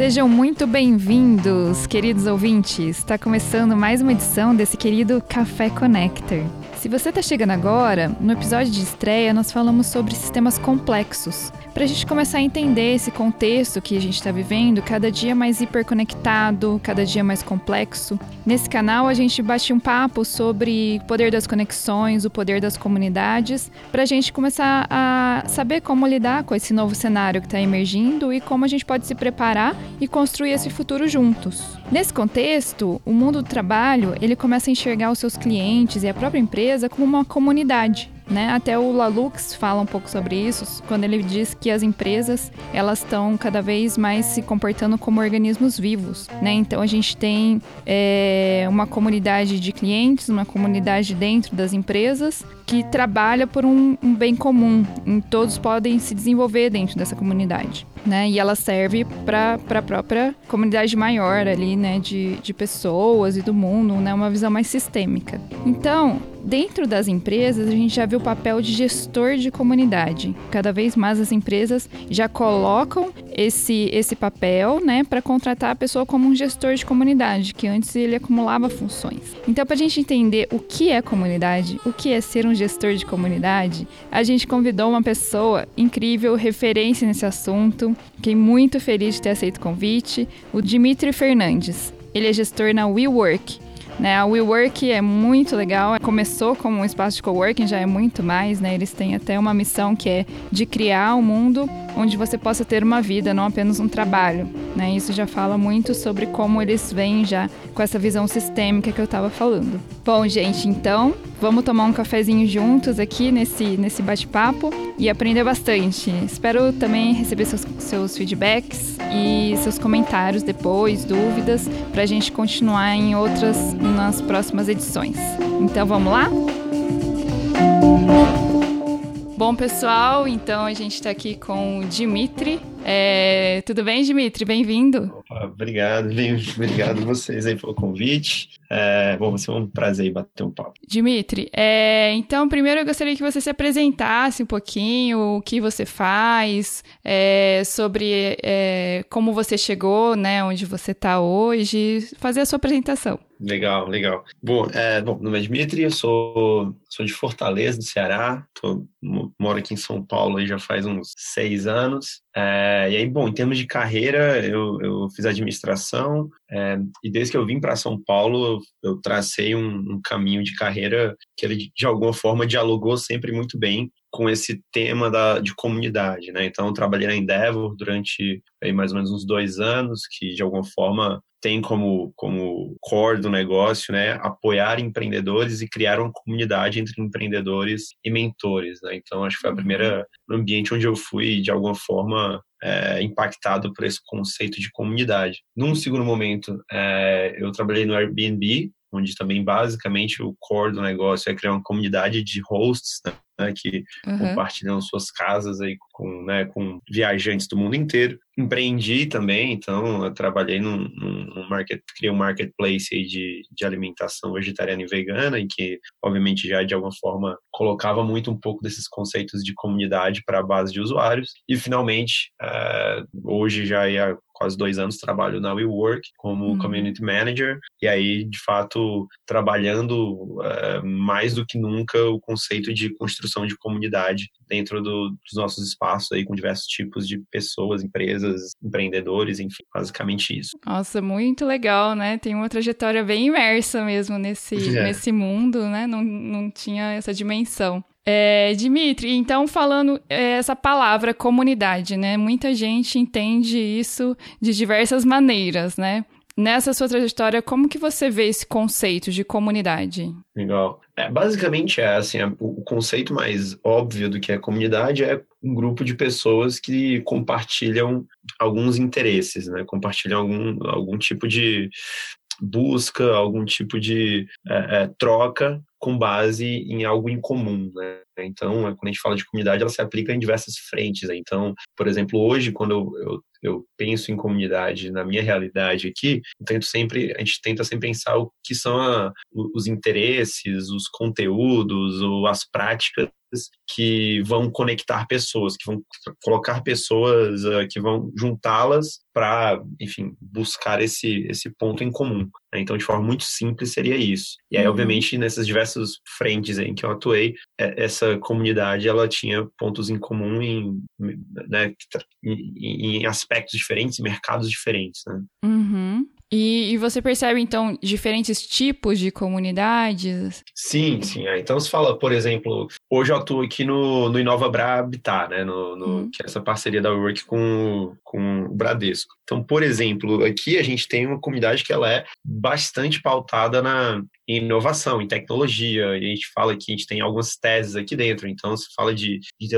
Sejam muito bem-vindos, queridos ouvintes. Está começando mais uma edição desse querido Café Connector. Se você está chegando agora, no episódio de estreia nós falamos sobre sistemas complexos, para a gente começar a entender esse contexto que a gente está vivendo, cada dia mais hiperconectado, cada dia mais complexo. Nesse canal a gente bate um papo sobre o poder das conexões, o poder das comunidades, para a gente começar a saber como lidar com esse novo cenário que está emergindo e como a gente pode se preparar e construir esse futuro juntos. Nesse contexto, o mundo do trabalho ele começa a enxergar os seus clientes e a própria empresa como uma comunidade. Né? Até o Lalux fala um pouco sobre isso, quando ele diz que as empresas elas estão cada vez mais se comportando como organismos vivos. Né? Então a gente tem é, uma comunidade de clientes, uma comunidade dentro das empresas que trabalha por um, um bem comum. E todos podem se desenvolver dentro dessa comunidade. Né? E ela serve para a própria comunidade maior ali, né? De, de pessoas e do mundo, né? Uma visão mais sistêmica. Então, Dentro das empresas, a gente já viu o papel de gestor de comunidade. Cada vez mais as empresas já colocam esse, esse papel né, para contratar a pessoa como um gestor de comunidade, que antes ele acumulava funções. Então, para a gente entender o que é comunidade, o que é ser um gestor de comunidade, a gente convidou uma pessoa incrível, referência nesse assunto. Fiquei muito feliz de ter aceito o convite, o Dimitri Fernandes. Ele é gestor na WeWork né? A WeWork é muito legal. Começou como um espaço de coworking, já é muito mais, né? Eles têm até uma missão que é de criar um mundo onde você possa ter uma vida, não apenas um trabalho, né? Isso já fala muito sobre como eles vêm já com essa visão sistêmica que eu estava falando. Bom, gente, então vamos tomar um cafezinho juntos aqui nesse, nesse bate-papo e aprender bastante. Espero também receber seus, seus feedbacks e seus comentários depois, dúvidas, para a gente continuar em outras nas próximas edições. Então vamos lá? Bom, pessoal, então a gente está aqui com o Dimitri. É, tudo bem, Dimitri? Bem-vindo. Obrigado, obrigado a vocês aí pelo convite. É, bom, vai ser um prazer bater um papo. Dimitri, é, então primeiro eu gostaria que você se apresentasse um pouquinho, o que você faz, é, sobre é, como você chegou, né, onde você está hoje, fazer a sua apresentação. Legal, legal. Bom, é, bom, meu nome é Dmitry, eu sou, sou de Fortaleza, do Ceará, tô, moro aqui em São Paulo já faz uns seis anos. É, e aí, bom, em termos de carreira, eu, eu fiz administração é, e desde que eu vim para São Paulo, eu, tracei um, um, caminho de carreira que ele, de alguma forma, dialogou sempre muito bem com esse tema da, de comunidade, né? Então, eu trabalhei na Endeavor durante aí, mais ou menos uns dois anos, que de alguma forma tem como, como core do negócio, né, apoiar empreendedores e criar uma comunidade entre empreendedores e mentores, né? Então, acho que foi a uhum. primeira ambiente onde eu fui, de alguma forma, é, impactado por esse conceito de comunidade. Num segundo momento, é, eu trabalhei no Airbnb, onde também basicamente o core do negócio é criar uma comunidade de hosts, né? Né, que uhum. compartilham suas casas aí com, né, com viajantes do mundo inteiro. Empreendi também, então eu trabalhei num, num market, criei um marketplace de, de alimentação vegetariana e vegana, em que, obviamente, já de alguma forma colocava muito um pouco desses conceitos de comunidade para a base de usuários. E, finalmente, uh, hoje já há quase dois anos trabalho na WeWork como uhum. Community Manager, e aí, de fato, trabalhando uh, mais do que nunca o conceito de construção construção de comunidade dentro do, dos nossos espaços aí com diversos tipos de pessoas, empresas, empreendedores, enfim, basicamente isso. Nossa, muito legal, né? Tem uma trajetória bem imersa mesmo nesse, é. nesse mundo, né? Não, não tinha essa dimensão. É, Dimitri, então falando é, essa palavra comunidade, né? Muita gente entende isso de diversas maneiras, né? Nessa sua trajetória, como que você vê esse conceito de comunidade? Legal. É, basicamente é assim, o conceito mais óbvio do que é comunidade é um grupo de pessoas que compartilham alguns interesses, né? Compartilham algum, algum tipo de busca, algum tipo de é, é, troca com base em algo em comum, né? Então, quando a gente fala de comunidade, ela se aplica em diversas frentes. Né? Então, por exemplo, hoje, quando eu, eu eu penso em comunidade na minha realidade aqui, tento sempre, a gente tenta sempre pensar o que são a, os interesses, os conteúdos ou as práticas que vão conectar pessoas, que vão colocar pessoas, uh, que vão juntá-las para, enfim, buscar esse, esse ponto em comum. Né? Então, de forma muito simples, seria isso. E aí, uhum. obviamente, nessas diversas frentes em que eu atuei, é, essa comunidade ela tinha pontos em comum em, né, em aspectos diferentes, mercados diferentes. Né? Uhum. E, e, você percebe, então, diferentes tipos de comunidades? Sim, sim. É. Então, se fala, por exemplo, hoje eu atuo aqui no, no Inova Bra Habitat, né? No, no uhum. Que é essa parceria da Work com, com o Bradesco. Então, por exemplo, aqui a gente tem uma comunidade que ela é bastante pautada na inovação, em tecnologia, e a gente fala que a gente tem algumas teses aqui dentro. Então, se fala de, de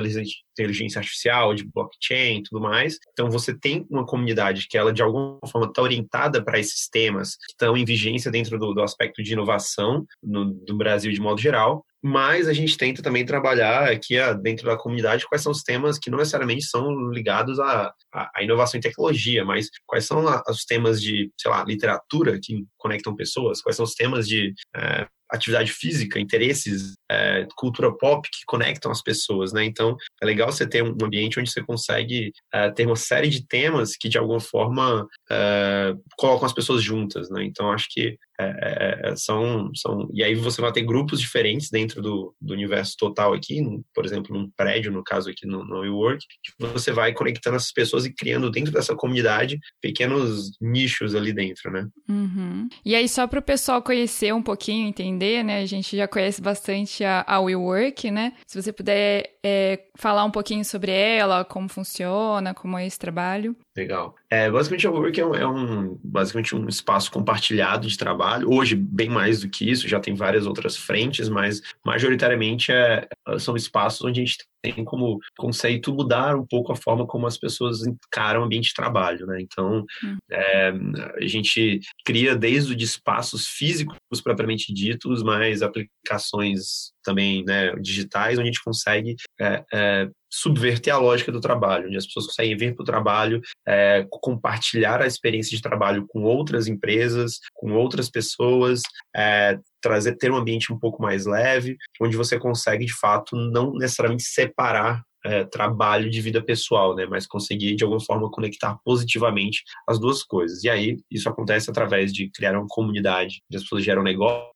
inteligência artificial, de blockchain e tudo mais. Então, você tem uma comunidade que ela, de alguma forma, está orientada para esses temas que estão em vigência dentro do, do aspecto de inovação no, do Brasil de modo geral, mas a gente tenta também trabalhar aqui dentro da comunidade quais são os temas que não necessariamente são ligados à, à inovação em tecnologia, mas quais são os temas de, sei lá, literatura que conectam pessoas, quais são os temas de é, atividade física, interesses, é, cultura pop que conectam as pessoas, né? Então, é legal você ter um ambiente onde você consegue é, ter uma série de temas que, de alguma forma, é, colocam as pessoas juntas, né? Então, acho que é, é, é, são, são... E aí você vai ter grupos diferentes dentro do, do universo total aqui, por exemplo, num prédio, no caso aqui no, no WeWork, que você vai conectando essas pessoas e criando dentro dessa comunidade pequenos nichos ali dentro, né? Uhum. E aí, só para o pessoal conhecer um pouquinho, entender né? A gente já conhece bastante a, a WeWork, né? Se você puder é, falar um pouquinho sobre ela, como funciona, como é esse trabalho. Legal. É, basicamente, a WeWork é um, é um, basicamente um espaço compartilhado de trabalho. Hoje, bem mais do que isso, já tem várias outras frentes, mas majoritariamente é, são espaços onde a gente tem como conceito mudar um pouco a forma como as pessoas encaram o ambiente de trabalho, né? Então, hum. é, a gente cria desde de espaços físicos propriamente ditos, mas aplicações também né, digitais, onde a gente consegue é, é, subverter a lógica do trabalho, onde as pessoas conseguem vir para o trabalho, é, compartilhar a experiência de trabalho com outras empresas, com outras pessoas, é, trazer ter um ambiente um pouco mais leve, onde você consegue de fato não necessariamente separar é, trabalho de vida pessoal, né? Mas conseguir de alguma forma conectar positivamente as duas coisas. E aí isso acontece através de criar uma comunidade, as pessoas geram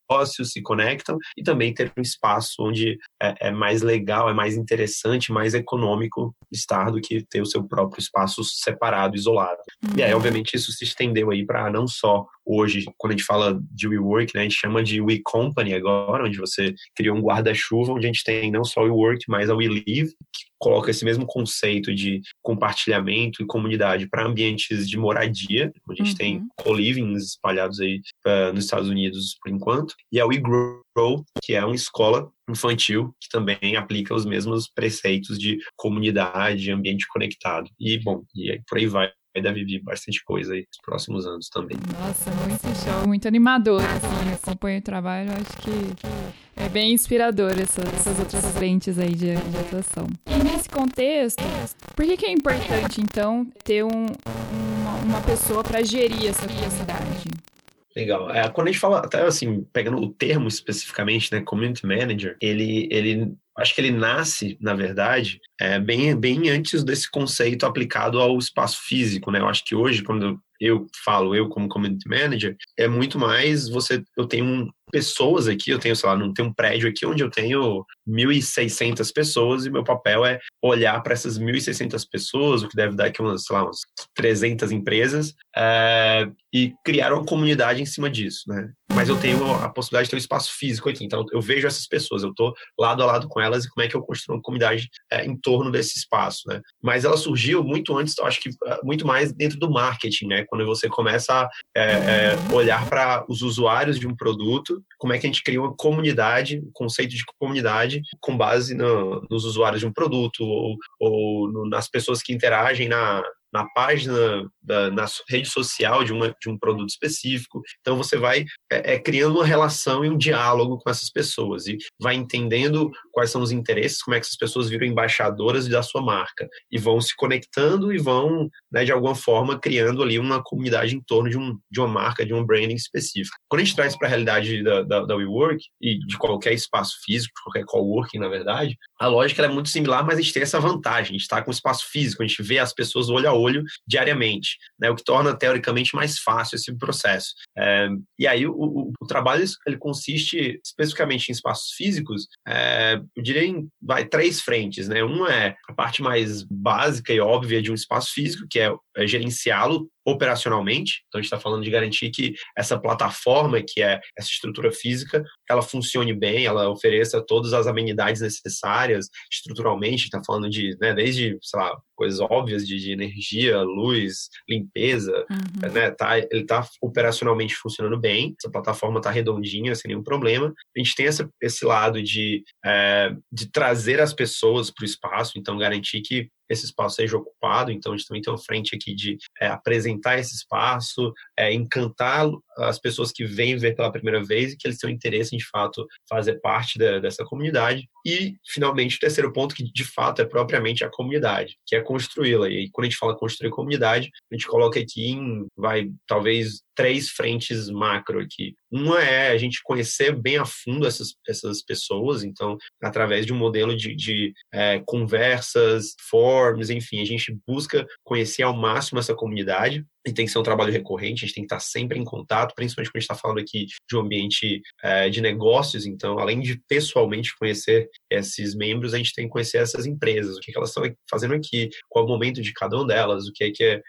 negócios, se conectam e também ter um espaço onde é, é mais legal, é mais interessante, mais econômico estar do que ter o seu próprio espaço separado, isolado. Uhum. E aí, uhum. obviamente, isso se estendeu aí para não só hoje, quando a gente fala de WeWork, né, a gente chama de We Company agora, onde você cria um guarda-chuva, onde a gente tem não só o WeWork, mas a WeLive, que coloca esse mesmo conceito de compartilhamento e comunidade para ambientes de moradia, onde a gente uhum. tem co-livings espalhados aí uh, nos Estados Unidos por enquanto, e a WeGrow, que é uma escola infantil que também aplica os mesmos preceitos de comunidade, ambiente conectado. E, bom, e aí por aí vai deve vir bastante coisa aí nos próximos anos também. Nossa, muito show, muito animador, assim, acompanho o trabalho, acho que é bem inspirador essas, essas outras frentes aí de, de, atuação. E nesse contexto, por que, que é importante, então, ter um, uma, uma pessoa para gerir essa comunidade? Legal. É, quando a gente fala, até assim, pegando o termo especificamente, né, community manager, ele, ele acho que ele nasce, na verdade, é, bem, bem antes desse conceito aplicado ao espaço físico, né? Eu acho que hoje, quando eu falo, eu como community manager, é muito mais você, eu tenho um, pessoas aqui, eu tenho, sei lá, não tenho um prédio aqui onde eu tenho 1.600 pessoas e meu papel é olhar para essas 1.600 pessoas, o que deve dar aqui umas, sei lá, umas 300 empresas, é, e criar uma comunidade em cima disso, né? Mas eu tenho a possibilidade de ter um espaço físico aqui, então eu vejo essas pessoas, eu estou lado a lado com elas e como é que eu construo uma comunidade é, em torno desse espaço, né? Mas ela surgiu muito antes, eu acho que é, muito mais dentro do marketing, né? Quando você começa a é, olhar para os usuários de um produto como é que a gente cria uma comunidade, um conceito de comunidade com base no, nos usuários de um produto ou, ou no, nas pessoas que interagem na, na página, da, na rede social de, uma, de um produto específico. Então você vai é, é, criando uma relação e um diálogo com essas pessoas e vai entendendo quais são os interesses, como é que essas pessoas viram embaixadoras da sua marca e vão se conectando e vão, né, de alguma forma, criando ali uma comunidade em torno de, um, de uma marca, de um branding específico. Quando a gente traz para a realidade da, da, da WeWork e de qualquer espaço físico, de qualquer coworking, na verdade, a lógica é muito similar, mas a gente tem essa vantagem, a gente está com espaço físico, a gente vê as pessoas olho a olho diariamente, né, o que torna, teoricamente, mais fácil esse processo. É, e aí, o, o, o, trabalho ele consiste especificamente em espaços físicos, é, eu diria em vai, três frentes. Né? Uma é a parte mais básica e óbvia de um espaço físico, que é, é gerenciá-lo operacionalmente. Então, a gente está falando de garantir que essa plataforma, que é essa estrutura física, ela funcione bem, ela ofereça todas as amenidades necessárias estruturalmente. Está falando de, né, desde, sei lá, coisas óbvias de, de energia, luz, limpeza, uhum. né? Tá, ele está operacionalmente funcionando bem, essa plataforma está redondinha, sem nenhum problema. A gente tem essa, esse lado de, é, de trazer as pessoas para o espaço, então garantir que esse espaço seja ocupado. Então, a gente também tem uma frente aqui de é, apresentar esse espaço, é, encantar as pessoas que vêm ver pela primeira vez e que eles tenham interesse em, de fato, fazer parte da, dessa comunidade. E, finalmente, o terceiro ponto, que de fato é propriamente a comunidade, que é construí-la. E quando a gente fala construir comunidade, a gente coloca aqui em, vai, talvez, três frentes macro aqui. Uma é a gente conhecer bem a fundo essas, essas pessoas, então, através de um modelo de, de é, conversas, forms, enfim, a gente busca conhecer ao máximo essa comunidade e tem que ser um trabalho recorrente, a gente tem que estar sempre em contato, principalmente quando a gente está falando aqui de um ambiente é, de negócios, então, além de pessoalmente conhecer esses membros, a gente tem que conhecer essas empresas, o que, que elas estão fazendo aqui, qual é o momento de cada uma delas, o que é que é,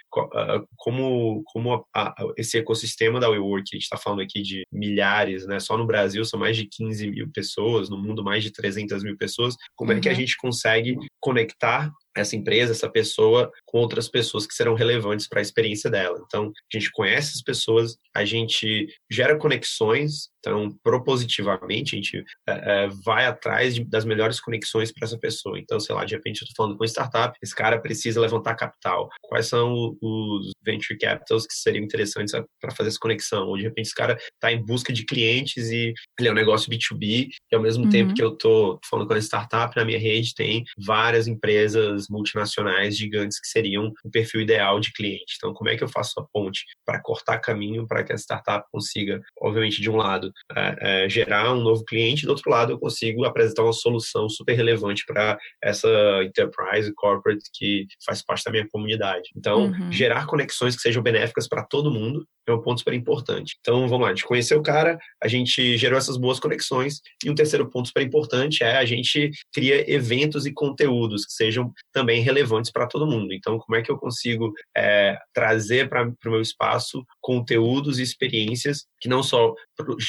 como, como a, a, esse ecossistema da WeWork, a gente está falando aqui de milhares, né, só no Brasil são mais de 15 mil pessoas, no mundo mais de 300 mil pessoas, como uhum. é que a uhum. gente consegue conectar essa empresa, essa pessoa com outras pessoas que serão relevantes para a experiência dela. Então, a gente conhece as pessoas, a gente gera conexões, então, propositivamente, a gente é, é, vai atrás de, das melhores conexões para essa pessoa. Então, sei lá, de repente eu estou falando com uma startup, esse cara precisa levantar capital. Quais são os venture capitals que seriam interessantes para fazer essa conexão? Ou de repente esse cara está em busca de clientes e ele é um negócio B2B, e ao mesmo uhum. tempo que eu estou falando com a startup, na minha rede tem várias empresas multinacionais gigantes que seriam o perfil ideal de cliente. Então, como é que eu faço a ponte para cortar caminho para que a startup consiga, obviamente, de um lado, é, é, gerar um novo cliente, do outro lado, eu consigo apresentar uma solução super relevante para essa enterprise corporate que faz parte da minha comunidade. Então, uhum. gerar conexões que sejam benéficas para todo mundo é um ponto super importante. Então, vamos lá, a gente conheceu o cara, a gente gerou essas boas conexões, e um terceiro ponto super importante é a gente cria eventos e conteúdos que sejam também relevantes para todo mundo. Então, como é que eu consigo é, trazer para o meu espaço conteúdos e experiências que não só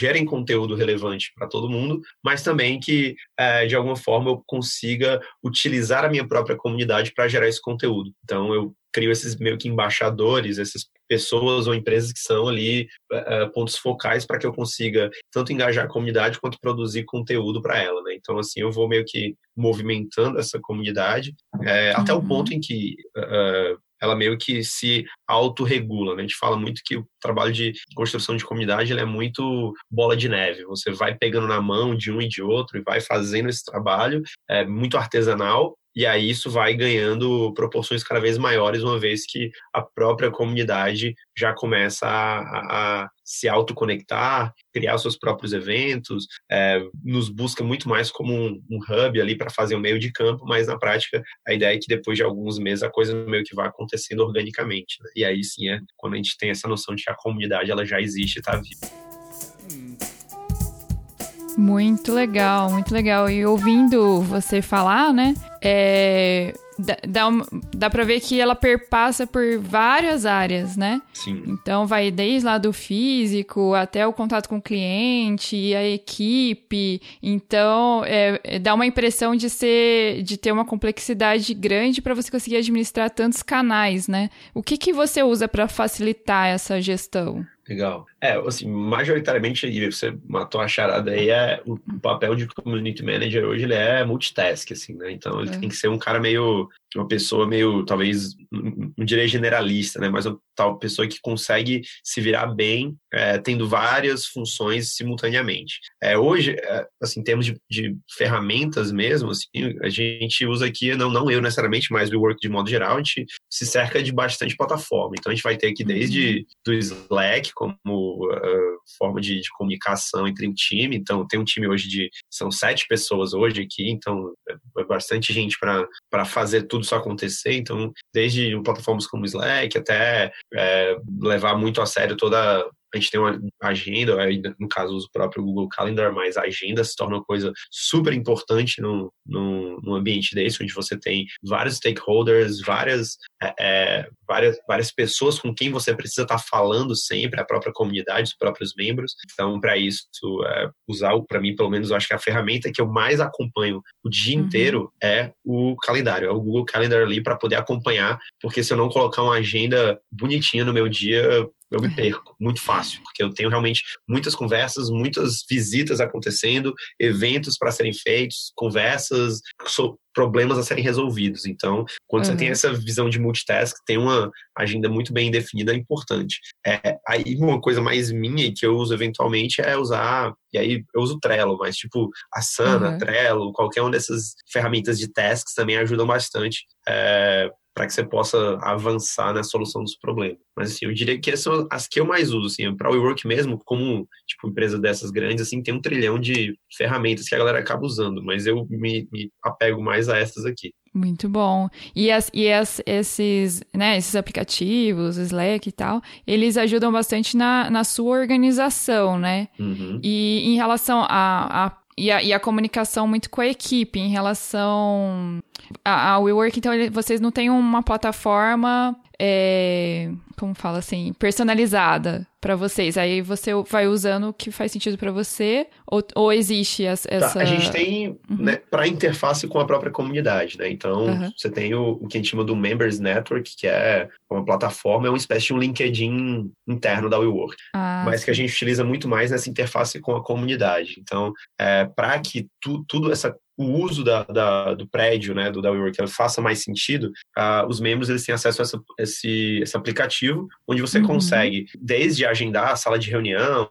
gerem conteúdo relevante para todo mundo, mas também que, é, de alguma forma, eu consiga utilizar a minha própria comunidade para gerar esse conteúdo. Então, eu crio esses meio que embaixadores, essas pessoas ou empresas que são ali uh, pontos focais para que eu consiga tanto engajar a comunidade quanto produzir conteúdo para ela, né? Então, assim, eu vou meio que movimentando essa comunidade é, uhum. até o ponto em que uh, ela meio que se autorregula. Né? A gente fala muito que o trabalho de construção de comunidade é muito bola de neve. Você vai pegando na mão de um e de outro e vai fazendo esse trabalho, é muito artesanal, e aí isso vai ganhando proporções cada vez maiores, uma vez que a própria comunidade já começa a, a se autoconectar, criar seus próprios eventos, é, nos busca muito mais como um, um hub ali para fazer o meio de campo, mas na prática a ideia é que depois de alguns meses a coisa meio que vai acontecendo organicamente. Né? E aí sim é quando a gente tem essa noção de a comunidade ela já existe e está viva. Muito legal, muito legal. E ouvindo você falar, né? É, dá, dá pra ver que ela perpassa por várias áreas, né? Sim. Então vai desde lá do físico até o contato com o cliente, a equipe. Então é, é dá uma impressão de ser, de ter uma complexidade grande para você conseguir administrar tantos canais, né? O que que você usa para facilitar essa gestão? Legal. É, assim, majoritariamente, e você matou a charada aí, é o papel de community manager hoje ele é multitask, assim, né? Então ele é. tem que ser um cara meio uma pessoa meio, talvez, não direi generalista, né? Mas uma tal pessoa que consegue se virar bem é, tendo várias funções simultaneamente. É, hoje, é, assim, em termos de, de, ferramentas mesmo, assim, a gente usa aqui, não, não eu necessariamente, mas o Work de modo geral, a gente se cerca de bastante plataforma. Então a gente vai ter aqui desde uhum. do Slack como uh, forma de, de, comunicação entre o time. Então tem um time hoje de são sete pessoas hoje aqui, então é, é bastante gente para fazer tudo isso acontecer. Então, desde plataformas como Slack até é, levar muito a sério toda a gente tem uma agenda, no caso o próprio Google Calendar, mas a agenda se torna uma coisa super importante no, no, no ambiente desse, onde você tem vários stakeholders, várias, é, é várias, várias pessoas com quem você precisa estar falando sempre, a própria comunidade, os próprios membros. Então, para isso, é, usar, para mim, pelo menos, eu acho que a ferramenta que eu mais acompanho o dia uhum. inteiro é o calendário, é o Google Calendar ali para poder acompanhar, porque se eu não colocar uma agenda bonitinha no meu dia, eu me perco muito fácil, porque eu tenho realmente muitas conversas, muitas visitas acontecendo, eventos para serem feitos, conversas, problemas a serem resolvidos. Então, quando uhum. você tem uhum. essa visão de multitask, tem uma agenda muito bem definida, é importante. É, aí, uma coisa mais minha que eu uso eventualmente é usar, e aí eu uso Trello, mas tipo, Asana, uhum. Trello, qualquer uma dessas ferramentas de tasks também ajudam bastante. É, para que você possa avançar na solução dos problemas. Mas assim, eu diria que essas são as que eu mais uso, assim, para o WeWork mesmo, como tipo empresa dessas grandes, assim, tem um trilhão de ferramentas que a galera acaba usando, mas eu me, me apego mais a essas aqui. Muito bom. E, as, e as, esses, né, esses aplicativos, Slack e tal, eles ajudam bastante na, na sua organização, né? Uhum. E em relação a, a e a, e a, comunicação muito com a equipe em relação ao WeWork. Então, vocês não têm uma plataforma é, como fala assim, personalizada para vocês. Aí você vai usando o que faz sentido para você ou, ou existe essa... Tá, a gente tem uhum. né, para interface com a própria comunidade, né? Então, uhum. você tem o, o, que a gente chama do Members Network, que é uma plataforma, é uma espécie de um LinkedIn interno da WeWork, ah, mas que a gente utiliza muito mais nessa interface com a comunidade. Então, é, para que tu, tudo essa o uso da, da, do prédio, né, do da WeWork, faça mais sentido, uh, os membros eles têm acesso a essa, esse, esse aplicativo, onde você uhum. consegue, desde agendar a sala de reunião,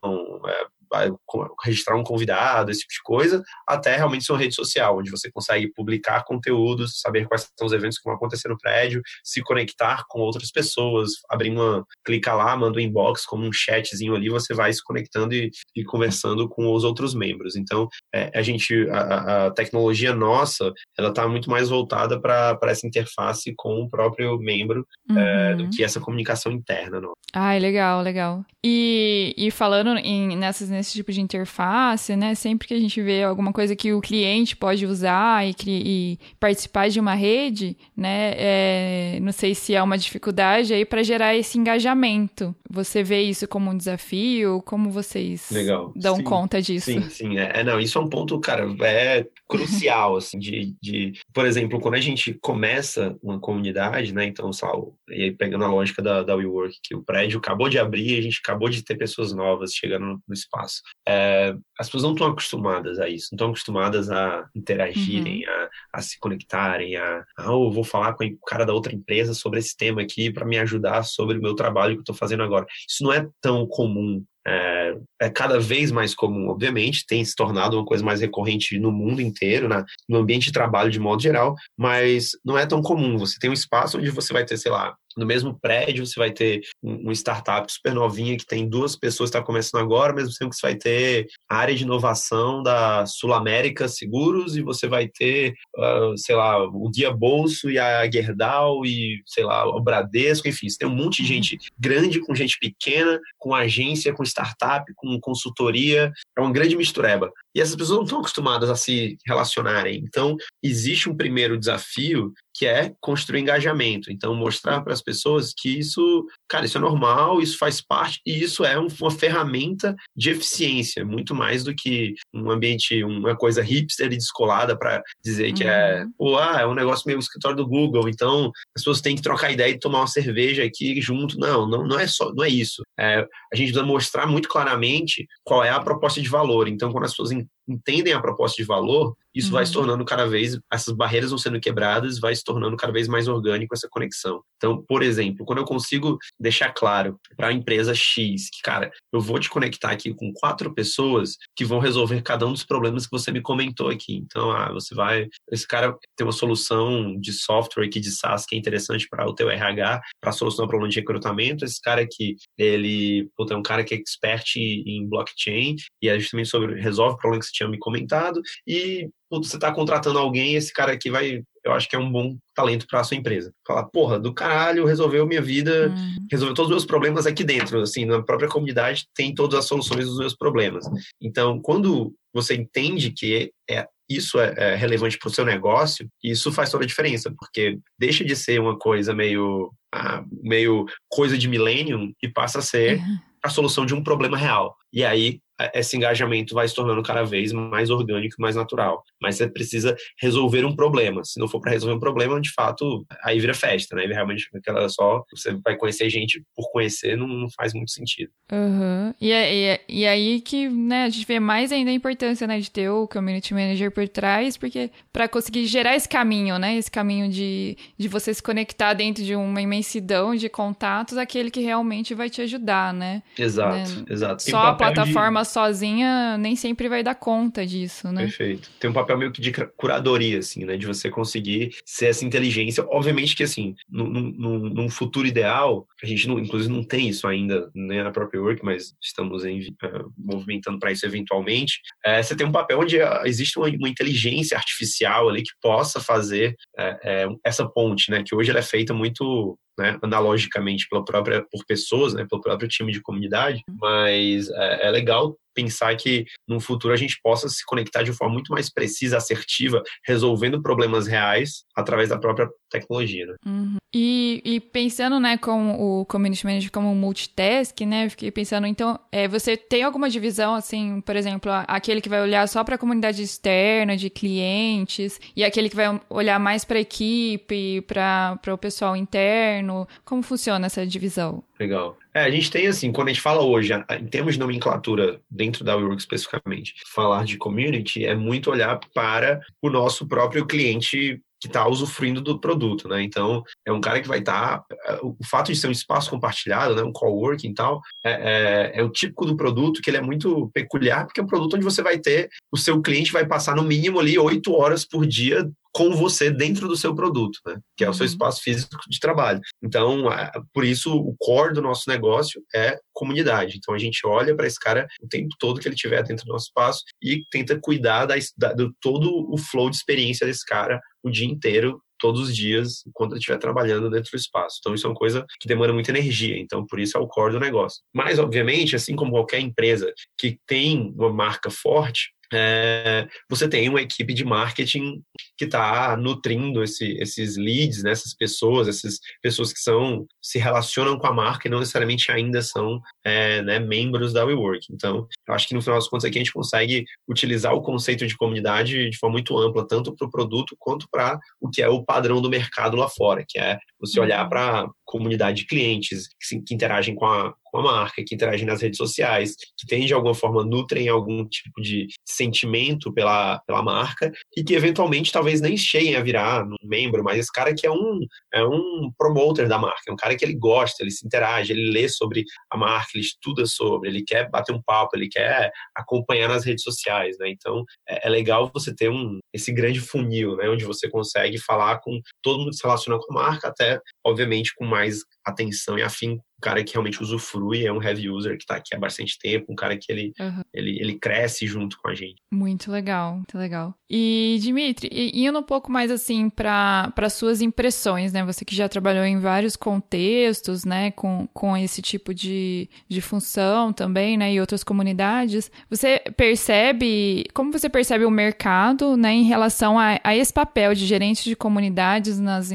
registrar um convidado, esse tipo de coisa, até realmente sua rede social, onde você consegue publicar conteúdos, saber quais são os eventos que vão acontecer no prédio, se conectar com outras pessoas, abrir uma, clica lá, manda um inbox como um chatzinho ali, você vai se conectando e, e conversando com os outros membros. Então, é, a gente, a, a, tecnologia nossa, ela está muito mais voltada para essa interface com o próprio membro uhum. é, do uhum. que essa comunicação interna. Ah, legal, legal. E, e falando em, nessas nesse tipo de interface, né? Sempre que a gente vê alguma coisa que o cliente pode usar e, e participar de uma rede, né? É, não sei se é uma dificuldade aí para gerar esse engajamento. Você vê isso como um desafio? Como vocês Legal. dão sim, conta disso? Sim, sim. É, é, não, isso é um ponto, cara, é crucial, assim, de, de... Por exemplo, quando a gente começa uma comunidade, né? Então, sal, e aí pegando a lógica da, da WeWork, que o prédio acabou de abrir, a gente acabou de ter pessoas novas chegando no, no espaço espaço. É, as pessoas não estão acostumadas a isso, não estão acostumadas a interagirem, uhum. a, a, se conectarem, a, ah, eu vou falar com o cara da outra empresa sobre esse tema aqui para me ajudar sobre o meu trabalho que eu estou fazendo agora. Isso não é tão comum é, é, cada vez mais comum, obviamente, tem se tornado uma coisa mais recorrente no mundo inteiro, né, no ambiente de trabalho de modo geral, mas não é tão comum. Você tem um espaço onde você vai ter, sei lá, no mesmo prédio você vai ter um, startup super novinha que tem duas pessoas que está começando agora, mesmo tempo que você vai ter a área de inovação da Sul América Seguros e você vai ter, uh, sei lá, o Guia Bolso e a Gerdau e, sei lá, o Bradesco, enfim, você tem um monte de uhum. gente grande com gente pequena, com agência, com startup, com consultoria, é uma grande mistureba. E essas pessoas não estão acostumadas a se relacionarem. Então, existe um primeiro desafio que é construir engajamento. Então, mostrar para as pessoas que isso, cara, isso é normal, isso faz parte e isso é uma ferramenta de eficiência, muito mais do que um ambiente, uma coisa hipster e descolada para dizer que é, uhum. pô, ah, é um negócio meio escritório do Google, então as pessoas têm que trocar ideia e tomar uma cerveja aqui junto. Não, não, não é só, não é isso. É, a gente precisa mostrar muito claramente qual é a proposta de valor. Então, quando as pessoas entendem a proposta de valor, isso uhum. vai se uhum. tornando cada vez, essas barreiras vão sendo quebradas, vai se tornando cada vez mais orgânico essa conexão. Então, por exemplo, quando eu consigo deixar claro para a empresa X que, cara, eu vou te conectar aqui com quatro pessoas que vão resolver cada um dos problemas que você me comentou aqui. Então, ah, você vai, esse cara tem uma solução de software aqui de SaaS que é interessante para o teu RH, para solucionar o problema de recrutamento. Esse cara aqui, ele, puta, é um cara que é expert em blockchain e é justamente sobre resolve o problema que você tinha me comentado e você está contratando alguém, esse cara aqui vai, eu acho que é um bom talento para a sua empresa. Falar, porra, do caralho, resolveu minha vida, uhum. resolveu todos os meus problemas aqui dentro, assim, na própria comunidade tem todas as soluções dos meus problemas. Então, quando você entende que é, isso é, é relevante para o seu negócio, isso faz toda a diferença, porque deixa de ser uma coisa meio, ah, meio coisa de millennium e passa a ser uhum. a solução de um problema real. E aí esse engajamento vai se tornando cada vez mais orgânico e mais natural. Mas você precisa resolver um problema. Se não for para resolver um problema, de fato, aí vira festa, né? Realmente, aquela só você vai conhecer gente por conhecer não, não faz muito sentido. Uhum. E, e, e aí que né, a gente vê mais ainda a importância né, de ter o community manager por trás, porque para conseguir gerar esse caminho, né? Esse caminho de, de você se conectar dentro de uma imensidão de contatos, aquele que realmente vai te ajudar, né? Exato, né? exato. Só a plataforma de sozinha nem sempre vai dar conta disso, né? Perfeito. Tem um papel meio que de curadoria, assim, né? De você conseguir ser essa inteligência. Obviamente que, assim, num, num, num futuro ideal, a gente, não, inclusive, não tem isso ainda né, na própria Work, mas estamos em, uh, movimentando para isso eventualmente. É, você tem um papel onde uh, existe uma, uma, inteligência artificial ali que possa fazer uh, essa ponte, né? Que hoje ela é feita muito né, analogicamente pela própria, por pessoas, né, pelo próprio time de comunidade, uhum. mas é, é legal pensar que no futuro a gente possa se conectar de forma muito mais precisa, assertiva, resolvendo problemas reais através da própria tecnologia. Né? Uhum. E, e, pensando, né, com o Community Manager como multitask, né, eu fiquei pensando, então, é, você tem alguma divisão, assim, por exemplo, aquele que vai olhar só para a comunidade externa de clientes e aquele que vai olhar mais para a equipe, para o pessoal interno? Como funciona essa divisão? Legal. É, a gente tem assim, quando a gente fala hoje, em termos de nomenclatura, dentro da WeWork especificamente, falar de community é muito olhar para o nosso próprio cliente que está usufruindo do produto, né? Então, é um cara que vai estar... Tá, é, o fato de ser um espaço compartilhado, né? um coworking e tal, é, é, é, o típico do produto que ele é muito peculiar, porque é um produto onde você vai ter... O seu cliente vai passar no mínimo ali oito horas por dia com você dentro do seu produto, né? que é o seu uhum. espaço físico de trabalho. Então, por isso, o core do nosso negócio é comunidade. Então, a gente olha para esse cara o tempo todo que ele tiver dentro do nosso espaço e tenta cuidar da, da, do todo o flow de experiência desse cara o dia inteiro todos os dias enquanto ele estiver trabalhando dentro do espaço. Então, isso é uma coisa que demanda muita energia. Então, por isso é o core do negócio. Mas, obviamente, assim como qualquer empresa que tem uma marca forte, é, você tem uma equipe de marketing que está nutrindo esse, esses leads, né, essas pessoas, essas pessoas que são se relacionam com a marca e não necessariamente ainda são é, né, membros da WeWork. Então, eu acho que no final das contas aqui a gente consegue utilizar o conceito de comunidade de forma muito ampla, tanto para o produto quanto para o que é o padrão do mercado lá fora, que é você olhar para comunidade de clientes que, que interagem com a, com a marca, que interagem nas redes sociais, que tem de alguma forma nutrem algum tipo de sentimento pela, pela marca e que eventualmente talvez nem cheguem a virar um membro, mas esse cara que é um, é um promoter da marca, é um cara que ele gosta, ele se interage, ele lê sobre a marca, ele estuda sobre, ele quer bater um papo, ele quer acompanhar nas redes sociais, né? Então é, é legal você ter um esse grande funil, né, onde você consegue falar com todo mundo que se relaciona com a marca, até obviamente com mais atenção e afim um cara que realmente usufrui, é um heavy user que está aqui há bastante tempo, um cara que ele, uhum. ele, ele cresce junto com a gente. Muito legal, muito legal. E, Dimitri, indo um pouco mais assim para suas impressões, né? Você que já trabalhou em vários contextos, né, com, com esse tipo de, de função também, né, e outras comunidades, você percebe, como você percebe o mercado, né, em relação a, a esse papel de gerente de comunidades nas.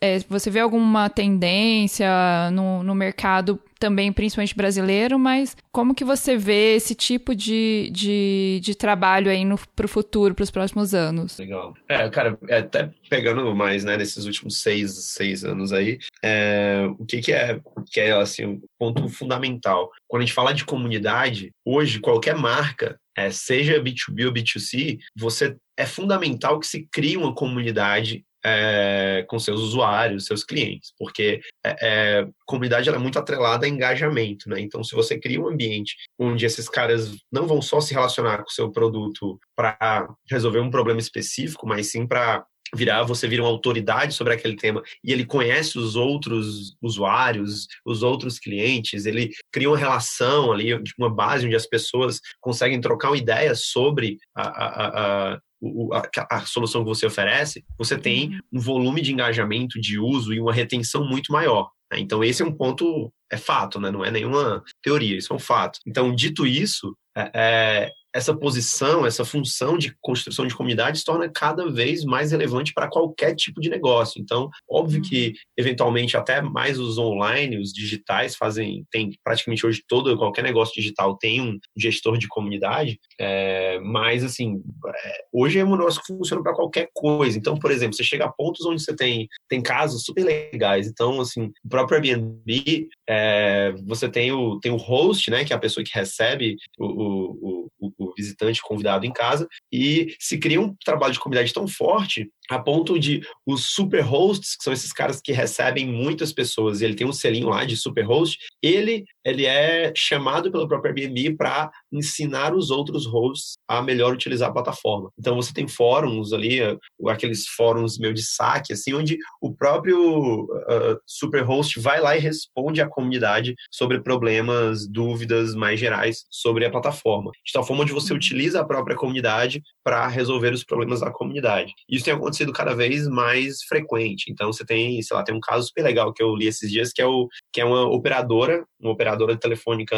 É, você vê alguma tendência no, no mercado também, principalmente brasileiro, mas como que você vê esse tipo de, de, de trabalho aí para o futuro, para os próximos anos? Legal. É, cara, é, até pegando mais, né, nesses últimos seis, seis anos aí, é, o que que é, que é, assim, um ponto fundamental. Quando a gente fala de comunidade, hoje, qualquer marca, é, seja B2B ou B2C, você é fundamental que se crie uma comunidade é, com seus usuários, seus clientes, porque é, é, comunidade é muito atrelada a engajamento, né? Então, se você cria um ambiente onde esses caras não vão só se relacionar com o seu produto para resolver um problema específico, mas sim para virar, você vira uma autoridade sobre aquele tema e ele conhece os outros usuários, os outros clientes, ele cria uma relação ali, uma base onde as pessoas conseguem trocar uma ideia sobre a, a, a, a, a, solução que você oferece, você tem uhum. um volume de engajamento, de uso e uma retenção muito maior. Né? Então, esse é um ponto, é fato, né? não é nenhuma teoria, isso é um fato. Então, dito isso, é, é essa posição, essa função de construção de comunidade se torna cada vez mais relevante para qualquer tipo de negócio. Então, óbvio que, uhum. eventualmente, até mais os online, os digitais, fazem, tem praticamente hoje todo, qualquer negócio digital tem um gestor de comunidade, é, mas, assim, é, hoje é um negócio que funciona para qualquer coisa. Então, por exemplo, você chega a pontos onde você tem, tem casos super legais. Então, assim, o próprio Airbnb, é, você tem o, tem o host, né, que é a pessoa que recebe o, o, o o visitante convidado em casa, e se cria um trabalho de comunidade tão forte a ponto de os super hosts, que são esses caras que recebem muitas pessoas, e ele tem um selinho lá de super host, ele, ele é chamado pelo próprio Airbnb para ensinar os outros hosts a melhor utilizar a plataforma. Então você tem fóruns ali, aqueles fóruns meio de saque, assim, onde o próprio uh, super host vai lá e responde à comunidade sobre problemas, dúvidas mais gerais sobre a plataforma. De tal forma onde você uhum. utiliza a própria comunidade para resolver os problemas da comunidade. Isso tem acontecido cada vez mais frequente. Então você tem, sei lá, tem um caso super legal que eu li esses dias que é o que é uma operadora, uma operadora telefônica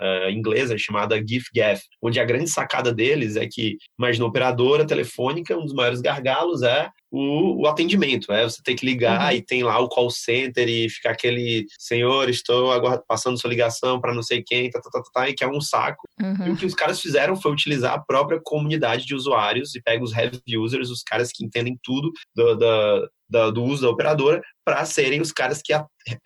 uh, inglesa chamada GIFGAF, onde a grande sacada deles é que, imagina, operadora telefônica, um dos maiores gargalos é o, o atendimento, é você tem que ligar uhum. e tem lá o call center e ficar aquele senhor, estou agora passando sua ligação para não sei quem, tá, tá, tá, tá, e que é um saco. Uhum. E o que os caras fizeram foi utilizar a própria comunidade de usuários e pega os heavy users, os caras que entendem tudo do, da, da, do uso da operadora, para serem os caras que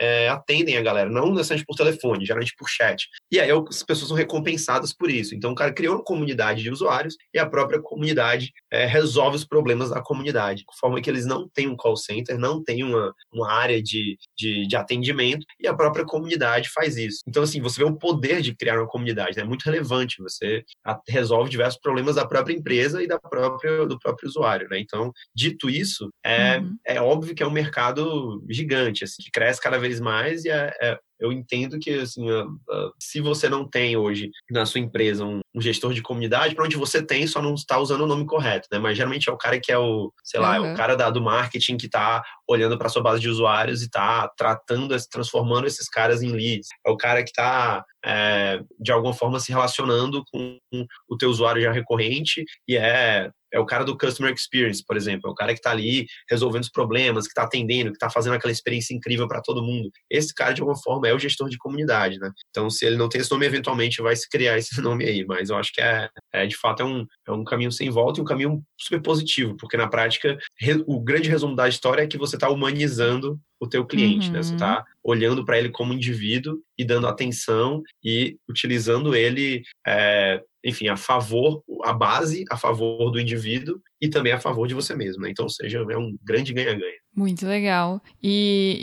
é, atendem a galera, não necessariamente por telefone, geralmente por chat. E aí as pessoas são recompensadas por isso. Então o cara criou uma comunidade de usuários e a própria comunidade é, resolve os problemas da comunidade, de forma que eles não têm um call center, não têm uma, uma área de, de, de atendimento e a própria comunidade faz isso. Então, assim, você vê o poder de criar uma comunidade, é né? muito relevante. Você resolve diversos problemas da própria empresa e da própria, do próprio usuário. Né? Então, dito isso, é, uhum. É óbvio que é um mercado gigante, assim, que cresce cada vez mais e é, é eu entendo que, assim, se você não tem hoje na sua empresa um, um gestor de comunidade, para onde você tem, só não está usando o nome correto, né? Mas geralmente é o cara que é o, sei lá, uhum. é o cara da, do marketing que está olhando para sua base de usuários e está tratando, transformando esses caras em leads. É o cara que está é, de alguma forma se relacionando com o teu usuário já recorrente e é é o cara do customer experience, por exemplo, é o cara que está ali resolvendo os problemas, que está atendendo, que está fazendo aquela experiência incrível para todo mundo. Esse cara, de alguma forma, é o gestor de comunidade, né? Então, se ele não tem esse nome, eventualmente vai se criar esse nome aí, mas eu acho que é, é de fato, é um, é um caminho sem volta e um caminho super positivo, porque na prática, o grande resumo da história é que você está humanizando o teu cliente, uhum. né? Você está uhum. olhando para ele como indivíduo e dando atenção e utilizando ele, é, enfim, a favor, a base a favor do indivíduo e também a favor de você mesmo, né? Então, seja, é um grande ganha-ganha. Muito legal. E,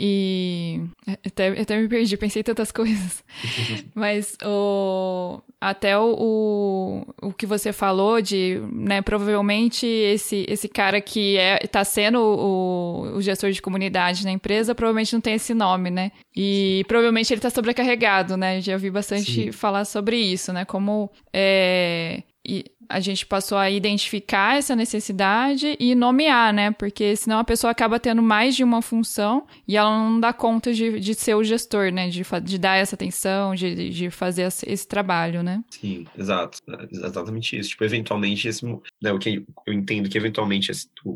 e até, até me perdi, pensei tantas coisas. Mas o, até o, o, que você falou de, né, provavelmente esse, esse cara que é, tá sendo o, o gestor de comunidade na empresa, provavelmente não tem esse nome, né? E provavelmente ele tá sobrecarregado, né? Já ouvi bastante Sim. falar sobre isso, né? Como é, e a gente passou a identificar essa necessidade e nomear, né? Porque senão a pessoa acaba tendo mais de uma função e ela não dá conta de, de ser o gestor, né? De, de dar essa atenção, de, de fazer esse trabalho, né? Sim, exato. Exatamente isso. Tipo, eventualmente, esse, né, o que eu entendo que eventualmente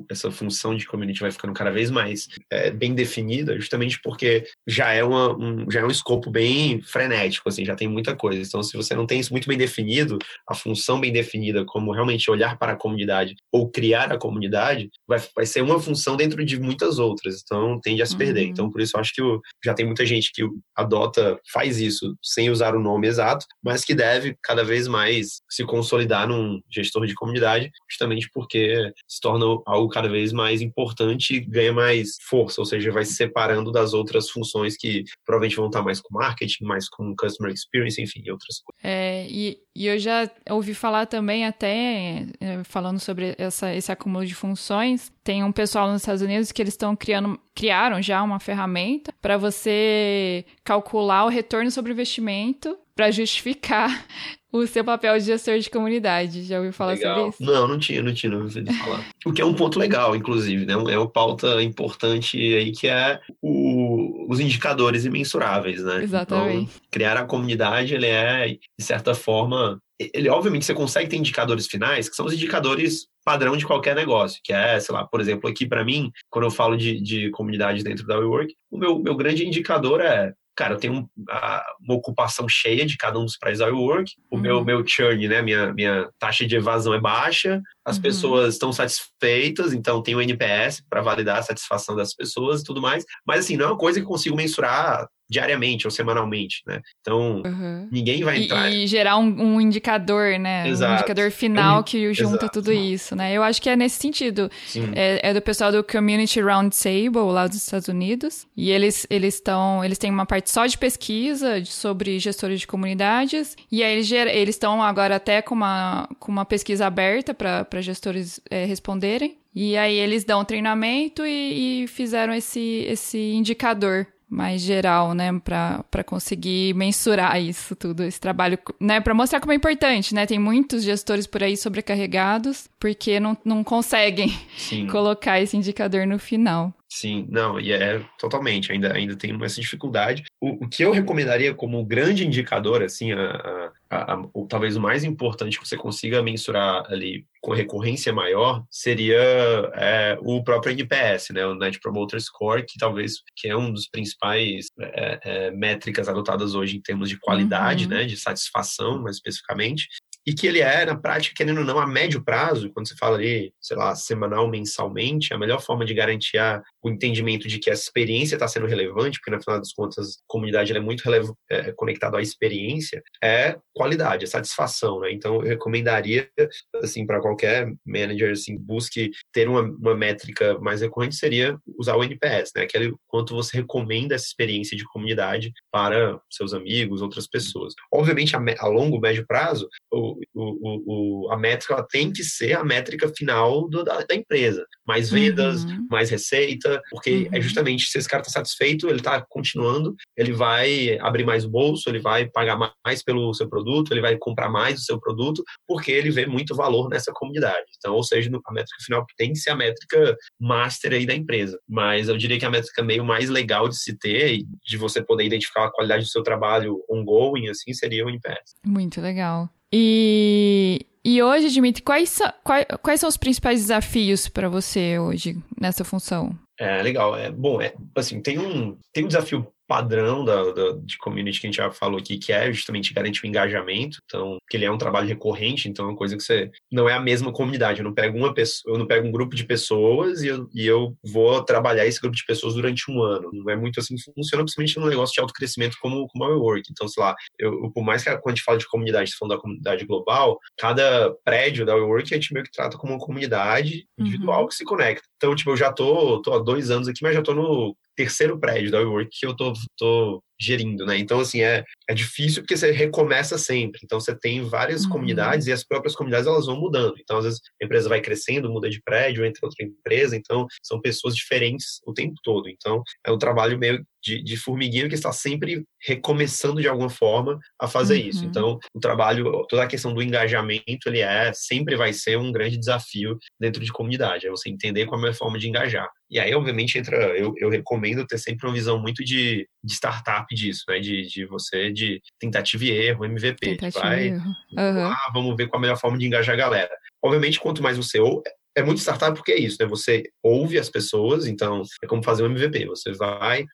essa função de community vai ficando cada vez mais é, bem definida, justamente porque já é, uma, um, já é um escopo bem frenético, assim, já tem muita coisa. Então, se você não tem isso muito bem definido, a função bem definida como realmente olhar para a comunidade ou criar a comunidade, vai, vai ser uma função dentro de muitas outras. Então, tende a se perder. Uhum. Então, por isso, eu acho que já tem muita gente que adota, faz isso sem usar o nome exato, mas que deve cada vez mais se consolidar num gestor de comunidade, justamente porque se torna algo cada vez mais importante e ganha mais força, ou seja, vai se separando das outras funções que provavelmente vão estar mais com marketing, mais com customer experience, enfim, outras coisas. É, e, e eu já ouvi falar também até é, falando sobre essa, esse acúmulo de funções, tem um pessoal nos Estados Unidos que eles estão criando, criaram já uma ferramenta para você calcular o retorno sobre investimento para justificar o seu papel de gestor de comunidade. Já ouviu falar legal. sobre isso? Não, não tinha, não tinha ouvido falar. o que é um ponto legal, inclusive, né? É uma pauta importante aí que é o, os indicadores imensuráveis, né? Exatamente. Então, criar a comunidade, ele é, de certa forma, ele obviamente você consegue ter indicadores finais, que são os indicadores padrão de qualquer negócio, que é, sei lá, por exemplo, aqui para mim, quando eu falo de, de comunidade dentro da WeWork, o meu, meu grande indicador é cara, eu tenho uma ocupação cheia de cada um dos prédios da WeWork, o uhum. meu, meu churn, né, minha, minha taxa de evasão é baixa, as uhum. pessoas estão satisfeitas, então tem o NPS para validar a satisfação das pessoas e tudo mais, mas assim, não é uma coisa que eu consigo mensurar diariamente ou semanalmente, né? Então, uhum. ninguém vai entrar. E, e gerar um, um, indicador, né? Exato. Um indicador final que junta Exato. tudo isso, né? Eu acho que é nesse sentido. É, é, do pessoal do Community Roundtable lá dos Estados Unidos. E eles eles estão eles têm uma parte só de pesquisa sobre gestores de comunidades. E aí eles estão agora até com uma, com uma pesquisa aberta para gestores é, responderem. E aí eles dão treinamento e, e fizeram esse, esse indicador mais geral, né, para conseguir mensurar isso tudo, esse trabalho, né, para mostrar como é importante, né? Tem muitos gestores por aí sobrecarregados porque não, não conseguem Sim. colocar esse indicador no final. Sim, não, e é totalmente, ainda, ainda tem essa dificuldade. O, o que eu recomendaria como grande indicador, assim, a, a, a, o, talvez o mais importante que você consiga mensurar ali com recorrência maior, seria é, o próprio NPS, né, o Net Promoter Score, que talvez que é um dos principais é, é, métricas adotadas hoje em termos de qualidade, uhum. né, de satisfação, mais especificamente, e que ele é, na prática, querendo ou não, a médio prazo, quando você fala ali, sei lá, semanal, mensalmente, a melhor forma de garantir o entendimento de que a experiência está sendo relevante, porque, no final das contas, a comunidade é muito é, conectada à experiência, é qualidade, é satisfação, né? Então, eu recomendaria, assim, para qualquer manager, assim, busque ter uma, uma métrica mais recorrente, seria usar o NPS, né? Aquele quanto você recomenda essa experiência de comunidade para seus amigos, outras pessoas. Obviamente, a, a longo, médio prazo, o o, o, a métrica tem que ser a métrica final do, da, da, empresa. Mais vendas, uhum. mais receita, porque é uhum. é justamente se esse cara está satisfeito, ele está continuando, ele vai abrir mais o bolso, ele vai pagar mais pelo seu produto, ele vai comprar mais do seu produto, porque ele vê muito valor nessa comunidade. Então, ou seja, a métrica final tem que ser a métrica master aí da empresa. Mas eu diria que a métrica meio mais legal de se ter, de você poder identificar a qualidade do seu trabalho ongoing, assim, seria o NPS. Muito legal. E, e hoje, Dimitri, quais, quais, quais são os principais desafios para você hoje nessa função? É, legal. É, bom, é, assim, tem um, tem um desafio padrão da, da, de community que a gente já falou aqui, que é justamente garantir o engajamento. Então, que ele é um trabalho recorrente, então é uma coisa que você não é a mesma comunidade. Eu não pego uma pessoa, eu não pego um grupo de pessoas e eu, e eu vou trabalhar esse grupo de pessoas durante um ano. Não é muito assim que funciona, principalmente num negócio de autocrescimento como, como a WeWork. Então, sei lá, eu, por mais que quando a gente fala de comunidade, falando da comunidade global, cada prédio da WeWork a gente meio que trata como uma comunidade individual uhum. que se conecta. Então, tipo, eu já tô, tô há dois anos aqui, mas já tô no terceiro prédio da WeWork que eu tô, tô gerindo, né? Então, assim, é, é difícil porque você recomeça sempre. Então, você tem várias uhum. comunidades e as próprias comunidades, elas vão mudando. Então, às vezes, a empresa vai crescendo, muda de prédio, entra outra empresa. Então, são pessoas diferentes o tempo todo. Então, é um trabalho meio de, de formiguinha que está sempre recomeçando de alguma forma a fazer uhum. isso. Então, o trabalho, toda a questão do engajamento, ele é, sempre vai ser um grande desafio dentro de comunidade. É você entender qual é a melhor forma de engajar. E aí, obviamente, entra, eu, eu recomendo ter sempre uma visão muito de, de startup disso, né? De, de você, de tentativa e erro, MVP. Tentativa vai, erro. Uhum. Ah, vamos ver qual a melhor forma de engajar a galera. Obviamente, quanto mais você ou é muito startup porque é isso, né? Você ouve as pessoas, então é como fazer um MVP. Você vai,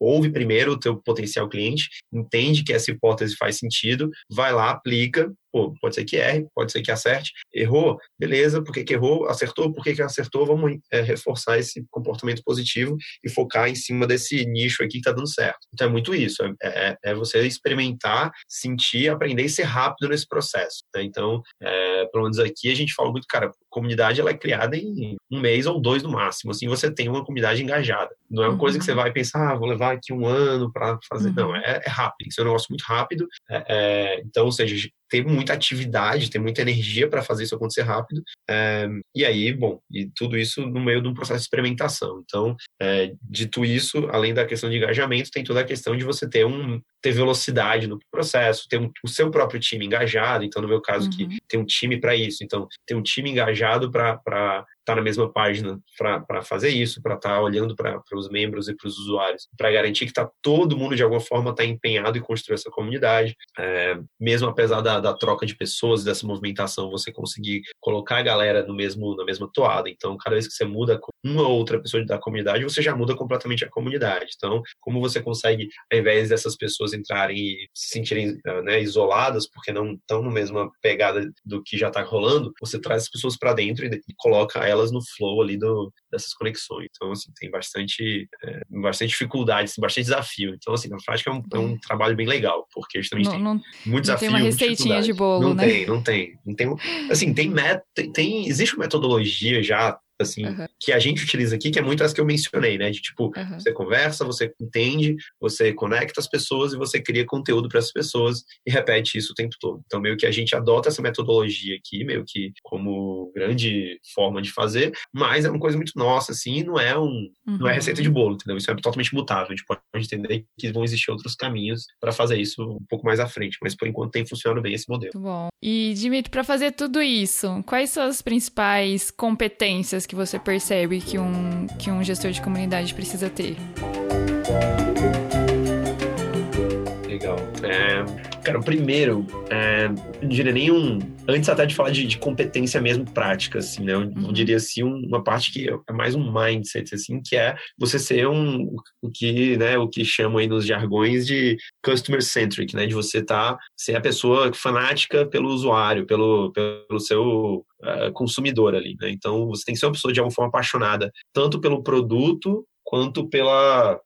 ouve primeiro o teu potencial cliente, entende que essa hipótese faz sentido, vai lá, aplica, pô, pode ser que erre, pode ser que acerte, errou, beleza, por que, que errou, acertou, por que, que acertou, vamos é, reforçar esse comportamento positivo e focar em cima desse nicho aqui que tá dando certo. Então é muito isso, é, é, é você experimentar, sentir, aprender e ser rápido nesse processo. Né? Então, é, pelo menos aqui a gente fala muito, cara, comunidade ela é criada em um mês ou dois no máximo, assim você tem uma comunidade engajada. Não é uma uhum. coisa que você uhum. vai pensar, ah, vou levar aqui um ano para fazer. Uhum. Não, é, é, rápido, isso é um negócio muito rápido. É, é, então, ou seja, tem muita atividade, tem muita energia para fazer isso acontecer rápido. É, e aí, bom, e tudo isso no meio de um processo de experimentação. Então, é, dito isso, além da questão de engajamento, tem toda a questão de você ter um ter velocidade no processo, ter um, o seu próprio time engajado. Então, no meu caso, uhum. que tem um time para isso. Então, ter um time engajado para estar tá na mesma página para fazer isso, para estar tá olhando para os membros e para os usuários, para garantir que tá todo mundo de alguma forma está empenhado em construir essa comunidade, é, mesmo apesar da, da troca de pessoas, dessa movimentação, você conseguir colocar a galera no mesmo na mesma toada. Então, cada vez que você muda uma ou outra pessoa da comunidade, você já muda completamente a comunidade. Então, como você consegue, ao invés dessas pessoas entrarem e se sentirem né, isoladas porque não estão na mesma pegada do que já está rolando, você traz as pessoas para dentro e, e coloca elas no flow ali do, dessas conexões. Então, assim, tem bastante, é, bastante dificuldade, assim, bastante desafio. Então, assim, na prática é um, é um é. trabalho bem legal, porque justamente não, tem não, muito desafio. Não tem uma receitinha de bolo, não né? Tem, não tem, não tem. Assim, tem, met, tem, tem existe uma metodologia já assim, uhum. que a gente utiliza aqui, que é muito as que eu mencionei, né? De tipo, uhum. você conversa, você entende, você conecta as pessoas e você cria conteúdo para as pessoas e repete isso o tempo todo. Então, meio que a gente adota essa metodologia aqui, meio que como grande forma de fazer, mas é uma coisa muito nossa, assim, não é um, uhum. não é receita de bolo, entendeu? Isso é totalmente mutável. A gente pode entender que vão existir outros caminhos para fazer isso um pouco mais à frente, mas por enquanto tem funcionado bem esse modelo. Muito bom. E, Dimitri, para fazer tudo isso, quais são as principais competências que você percebe que um, que um gestor de comunidade precisa ter? Cara, o primeiro, é, não diria nenhum. Antes até de falar de, de competência mesmo prática, assim, né? Eu, uhum. eu diria assim, uma parte que é mais um mindset, assim, que é você ser um o que, né, o que chamam aí nos jargões de customer centric, né? De você tá ser a pessoa fanática pelo usuário, pelo, pelo seu uh, consumidor ali, né? Então você tem que ser uma pessoa de alguma forma apaixonada tanto pelo produto quanto pela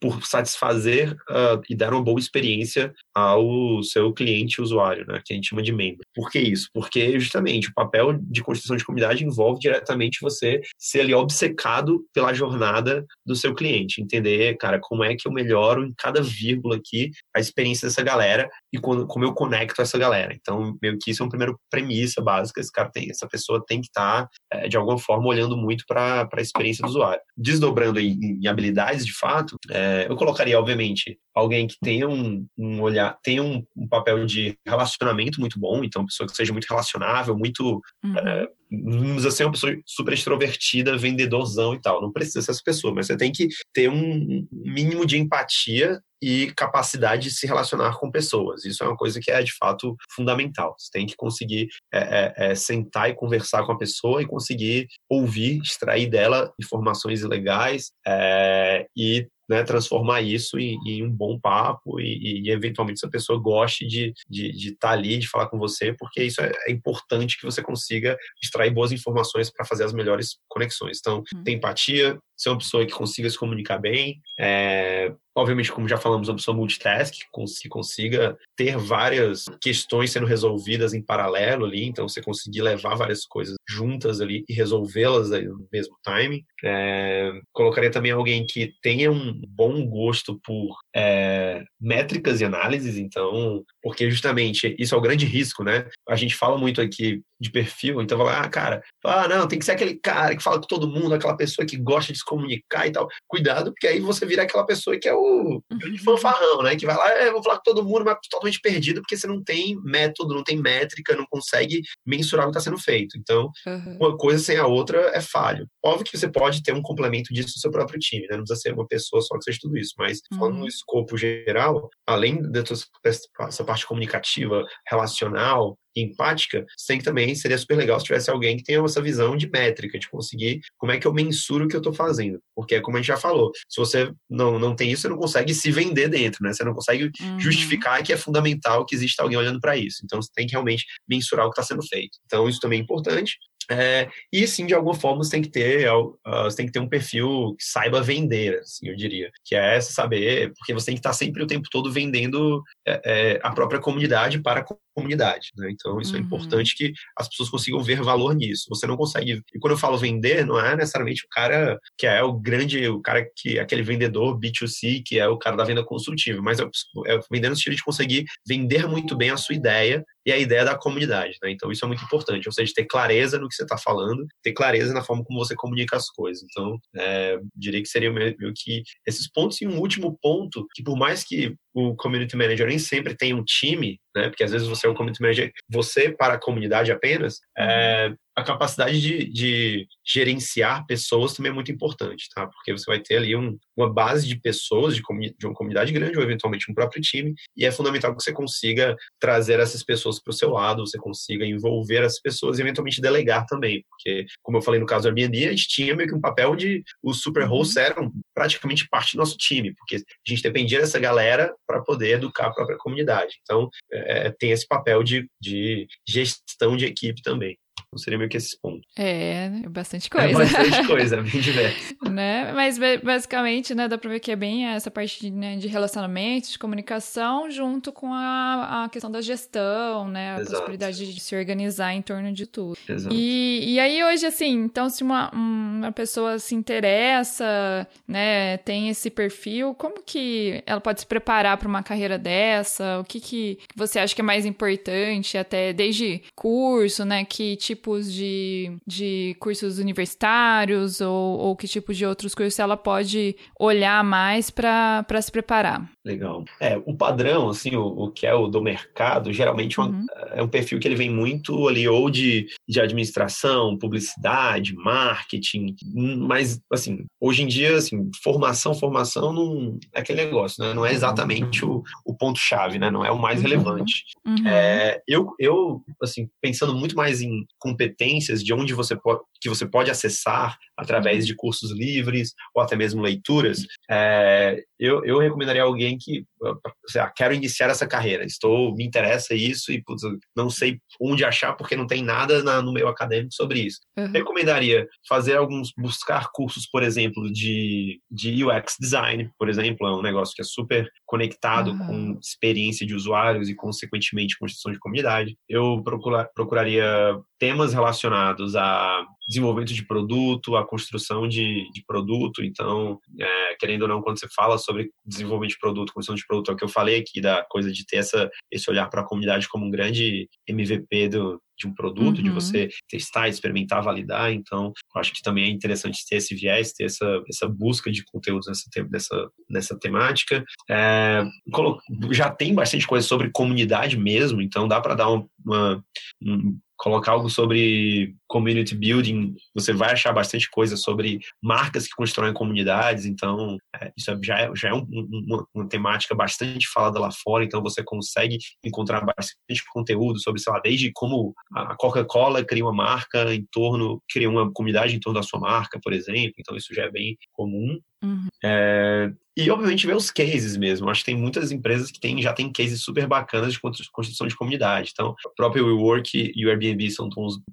por satisfazer uh, e dar uma boa experiência ao seu cliente usuário, né, que a gente chama de membro. Por que isso? Porque justamente o papel de construção de comunidade envolve diretamente você ser ali obcecado pela jornada do seu cliente, entender, cara, como é que eu melhoro em cada vírgula aqui a experiência dessa galera e quando, como eu conecto essa galera. Então, meio que isso é uma primeira premissa básica, esse cara tem, essa pessoa tem que estar tá, é, de alguma forma olhando muito para a experiência do usuário. Desdobrando em, em habilidades, de fato, é, eu colocaria, obviamente, alguém que tenha um, um olhar, tenha um, um, papel de relacionamento muito bom, então uma pessoa que seja muito relacionável, muito, uhum. é, vamos dizer assim, uma pessoa super extrovertida, vendedorzão e tal. Não precisa ser essa pessoa, mas você tem que ter um mínimo de empatia e capacidade de se relacionar com pessoas. Isso é uma coisa que é de fato fundamental. Você tem que conseguir é, é, é, sentar e conversar com a pessoa e conseguir ouvir, extrair dela informações legais é, e né, transformar isso em, em, um bom papo e, e, eventualmente essa pessoa goste de estar de, de tá ali, de falar com você, porque isso é, é, importante que você consiga extrair boas informações para fazer as melhores conexões. Então, hum. tem empatia, ser uma pessoa que consiga se comunicar bem, é, obviamente, como já falamos, uma pessoa multitask, que consiga ter várias questões sendo resolvidas em paralelo ali, então você conseguir levar várias coisas juntas ali e resolvê-las no mesmo time. É, colocaria também alguém que tenha um bom gosto por é, métricas e análises, então, porque justamente isso é o grande risco, né? A gente fala muito aqui de perfil, então fala, ah, cara, ah, não, tem que ser aquele cara que fala com todo mundo, aquela pessoa que gosta de se comunicar e tal. Cuidado, porque aí você vira aquela pessoa que é o uhum. fanfarrão, né? Que vai lá, é, vou falar com todo mundo, mas totalmente perdido, porque você não tem método, não tem métrica, não consegue mensurar o que está sendo feito. Então, uhum. uma coisa sem a outra é falho. Óbvio que você pode ter um complemento disso no seu próprio time, né? Não precisa ser uma pessoa só que seja tudo isso, mas falando uhum. no escopo geral, além dessa parte comunicativa, relacional, empática, tem que também seria super legal se tivesse alguém que tenha essa visão de métrica, de conseguir como é que eu mensuro o que eu estou fazendo. Porque, como a gente já falou, se você não, não tem isso, você não consegue se vender dentro, né? Você não consegue uhum. justificar que é fundamental que exista alguém olhando para isso. Então, você tem que realmente mensurar o que está sendo feito. Então, isso também é importante. É, e sim, de alguma forma, você tem que ter, uh, você tem que ter um perfil que saiba vender, assim, eu diria. Que é saber, porque você tem que estar sempre o tempo todo vendendo é, é, a própria comunidade para a comunidade. Né? Então, isso é uhum. é importante que as pessoas consigam ver valor nisso. Você não consegue. E quando eu falo vender, não é necessariamente o cara que é o grande, o cara que aquele vendedor B2C, que é o cara da venda consultiva, mas é, é vender no estilo de conseguir vender muito bem a sua ideia e a ideia da comunidade. Né? Então, isso é muito importante. Ou seja, ter clareza no que você está falando, ter clareza na forma como você comunica as coisas. Então, é, diria que seria meio que esses pontos. E um último ponto, que por mais que o community manager nem sempre tem um time, né? Porque às vezes você é um community manager, você para a comunidade apenas, é, a capacidade de, de, gerenciar pessoas também é muito importante, tá? Porque você vai ter ali um, uma base de pessoas, de, de, uma comunidade grande, ou eventualmente um próprio time, e é fundamental que você consiga trazer essas pessoas para o seu lado, você consiga envolver as pessoas e eventualmente delegar também, porque, como eu falei no caso do Airbnb, a gente tinha meio que um papel de os super hosts uhum. eram praticamente parte do nosso time, porque a gente dependia dessa galera para poder educar a própria comunidade. Então, é, tem esse papel de, de gestão de equipe também. Então seria meio que esses pontos. É, é bastante coisa. É bastante coisa, bem diverso. né? Mas basicamente, né, dá pra ver que é bem essa parte de, né, de relacionamento, de comunicação, junto com a, a questão da gestão, né? A Exato. possibilidade de se organizar em torno de tudo. Exato. E, e aí hoje, assim, então se uma, uma pessoa se interessa, né, tem esse perfil, como que ela pode se preparar para uma carreira dessa? O que que você acha que é mais importante, até desde curso, né, que tipo tipos de, de cursos universitários ou, ou que tipo de outros cursos ela pode olhar mais para se preparar? Legal. É, o padrão, assim, o, o que é o do mercado, geralmente é uhum. é um perfil que ele vem muito ali ou de, de administração, publicidade, marketing, mas, assim, hoje em dia, assim, formação, formação não é aquele negócio, né? Não é exatamente o, o ponto-chave, né? Não é o mais uhum. relevante. Uhum. É, eu, eu, assim, pensando muito mais em competências de onde você pode, que você pode acessar através de cursos livres ou até mesmo leituras, é, eu, eu recomendaria alguém que, sei lá, quero iniciar essa carreira, estou, me interessa isso e putz, não sei onde achar porque não tem nada na, no meio acadêmico sobre isso. Uhum. Recomendaria fazer alguns, buscar cursos, por exemplo, de, de UX design, por exemplo, é um negócio que é super conectado uhum. com experiência de usuários e, consequentemente, construção de comunidade. Eu procura, procuraria temas relacionados a desenvolvimento de produto, a construção de, de produto. Então, é, querendo ou não, quando você fala sobre desenvolvimento de produto, construção de produto, é o que eu falei aqui da coisa de ter essa, esse olhar para a comunidade como um grande MVP do, de um produto, uhum. de você testar, experimentar, validar. Então, eu acho que também é interessante ter esse viés, ter essa, essa busca de conteúdos nessa, nessa, nessa temática. É, já tem bastante coisa sobre comunidade mesmo, então dá para dar uma, uma um, colocar algo sobre community building, você vai achar bastante coisa sobre marcas que constroem comunidades, então é, isso é, já é, já é um, uma, uma, temática bastante falada lá fora, então você consegue encontrar bastante conteúdo sobre, sei lá, desde como a Coca-Cola cria uma marca em torno, cria uma comunidade em torno da sua marca, por exemplo, então isso já é bem comum. Uhum. É, E, obviamente, ver os cases mesmo. Acho que tem muitas empresas que tem, já têm cases super bacanas de construção de comunidade. Então, o próprio WeWork e o Airbnb são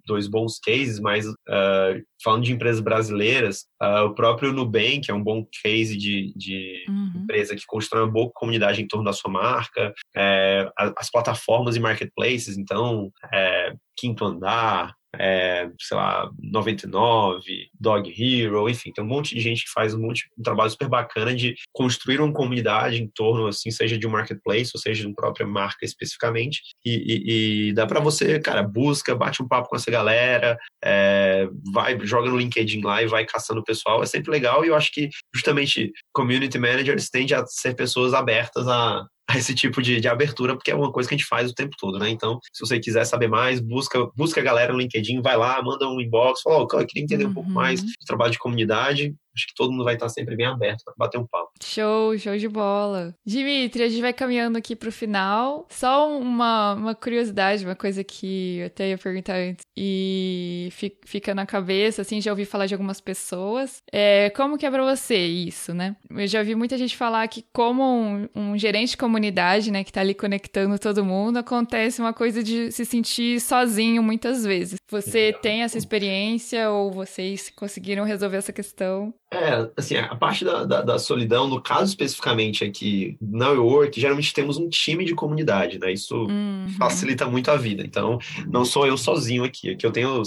dois bons cases, mas uh, falando de empresas brasileiras, uh, o próprio Nubank é um bom case de, de uhum. empresa que constrói uma boa comunidade em torno da sua marca. É, as plataformas e marketplaces, então, é, Quinto Andar, é, sei lá, 99, Dog Hero, enfim, tem um monte de gente que faz um, monte, um trabalho super bacana de construir uma comunidade em torno, assim, seja de um marketplace, ou seja de uma própria marca especificamente, e, e, e dá para você, cara, busca, bate um papo com essa galera, é, vai, joga no LinkedIn lá e vai caçando o pessoal, é sempre legal, e eu acho que justamente community managers tendem a ser pessoas abertas a, a esse tipo de, de, abertura, porque é uma coisa que a gente faz o tempo todo, né? Então, se você quiser saber mais, busca, busca a galera no LinkedIn, vai lá, manda um inbox, fala, oh, eu queria entender um pouco mais uhum. de trabalho de comunidade, acho que todo mundo vai estar sempre bem aberto para bater um papo. Show, show de bola. Dimitri, a gente vai caminhando aqui para o final. Só uma, uma curiosidade, uma coisa que eu até ia perguntar antes e fica na cabeça, assim, já ouvi falar de algumas pessoas. É, como que é para você isso, né? Eu já ouvi muita gente falar que como um, um gerente de comunidade, né, que tá ali conectando todo mundo, acontece uma coisa de se sentir sozinho muitas vezes. Você tem essa experiência ou vocês conseguiram resolver essa questão? É, assim, a parte da, da, da, solidão, no caso especificamente aqui na WeWork, geralmente temos um time de comunidade, né? Isso uhum. facilita muito a vida. Então, não sou eu sozinho aqui. Aqui eu tenho,